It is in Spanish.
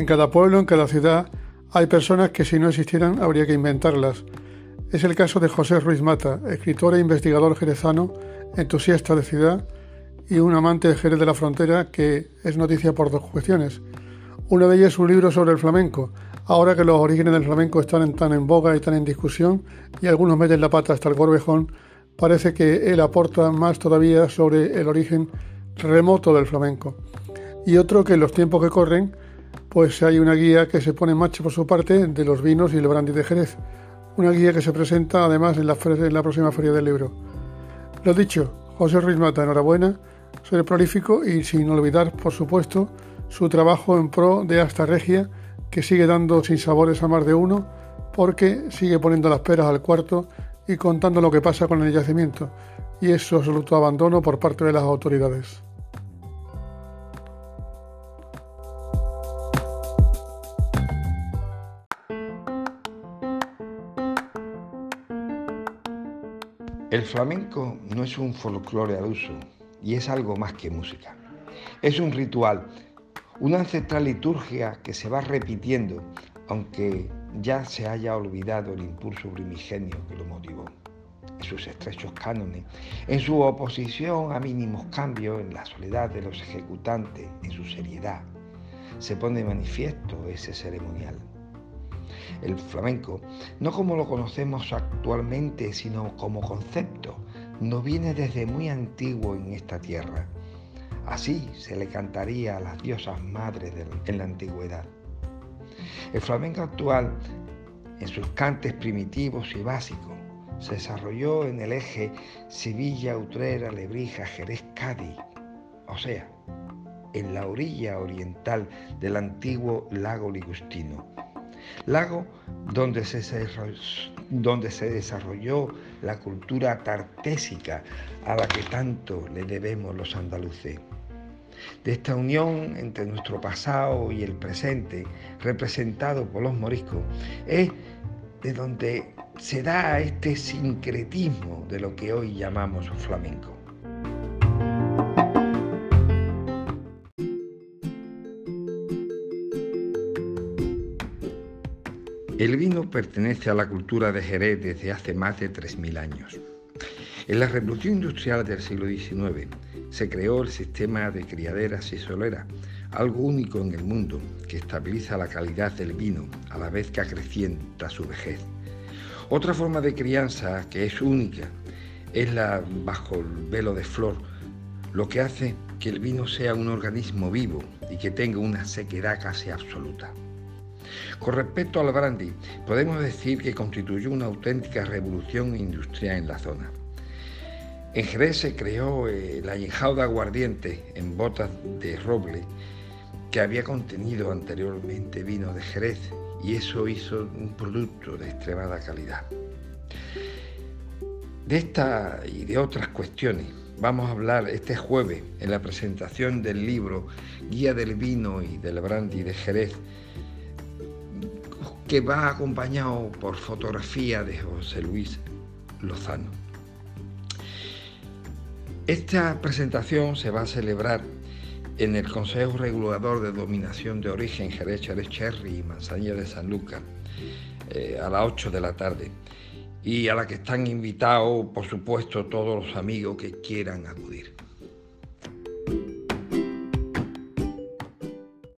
En cada pueblo, en cada ciudad, hay personas que si no existieran habría que inventarlas. Es el caso de José Ruiz Mata, escritor e investigador jerezano, entusiasta de ciudad y un amante de Jerez de la Frontera que es noticia por dos cuestiones. Una de ellas es un libro sobre el flamenco, ahora que los orígenes del flamenco están tan en boga y tan en discusión y algunos meten la pata hasta el gorbejón, parece que él aporta más todavía sobre el origen remoto del flamenco. Y otro que en los tiempos que corren, pues hay una guía que se pone en marcha por su parte de los vinos y el brandy de Jerez. Una guía que se presenta además en la, próxima Feria del Libro. Lo dicho, José Ruiz Mata, enhorabuena, soy prolífico y sin olvidar, por supuesto, su trabajo en pro de Asta Regia, que sigue dando sin sabores a más de uno, porque sigue poniendo las peras al cuarto y contando lo que pasa con el yacimiento, y es su absoluto abandono por parte de las autoridades. El flamenco no es un folclore al uso y es algo más que música. Es un ritual, una ancestral liturgia que se va repitiendo, aunque ya se haya olvidado el impulso primigenio que lo motivó. En sus estrechos cánones, en su oposición a mínimos cambios, en la soledad de los ejecutantes, en su seriedad, se pone manifiesto ese ceremonial el flamenco, no como lo conocemos actualmente, sino como concepto, no viene desde muy antiguo en esta tierra. Así se le cantaría a las diosas madres en la antigüedad. El flamenco actual, en sus cantes primitivos y básicos, se desarrolló en el eje Sevilla, Utrera, Lebrija, Jerez, Cádiz, o sea, en la orilla oriental del antiguo lago Ligustino, lago donde se, desarrolló la cultura tartésica a la que tanto le debemos los andaluces. De esta unión entre nuestro pasado y el presente, representado por los moriscos, es de donde se da este sincretismo de lo que hoy llamamos flamenco. El vino pertenece a la cultura de Jerez desde hace más de 3.000 años. En la revolución industrial del siglo XIX se creó el sistema de criaderas y soleras, algo único en el mundo que estabiliza la calidad del vino a la vez que acrecienta su vejez. Otra forma de crianza que es única es la bajo el velo de flor, lo que hace que el vino sea un organismo vivo y que tenga una sequedad casi absoluta. Con respecto al brandy, podemos decir que constituyó una auténtica revolución industrial en la zona. En Jerez se creó eh, la de aguardiente en botas de roble que había contenido anteriormente vino de Jerez y eso hizo un producto de extremada calidad. De esta y de otras cuestiones vamos a hablar este jueves en la presentación del libro Guía del Vino y del Brandy de Jerez que va acompañado por fotografía de José Luis Lozano. Esta presentación se va a celebrar en el Consejo Regulador de Dominación de Origen Jerez, Jerez Cherry y Manzanilla de San Lucas eh, a las 8 de la tarde y a la que están invitados, por supuesto, todos los amigos que quieran acudir.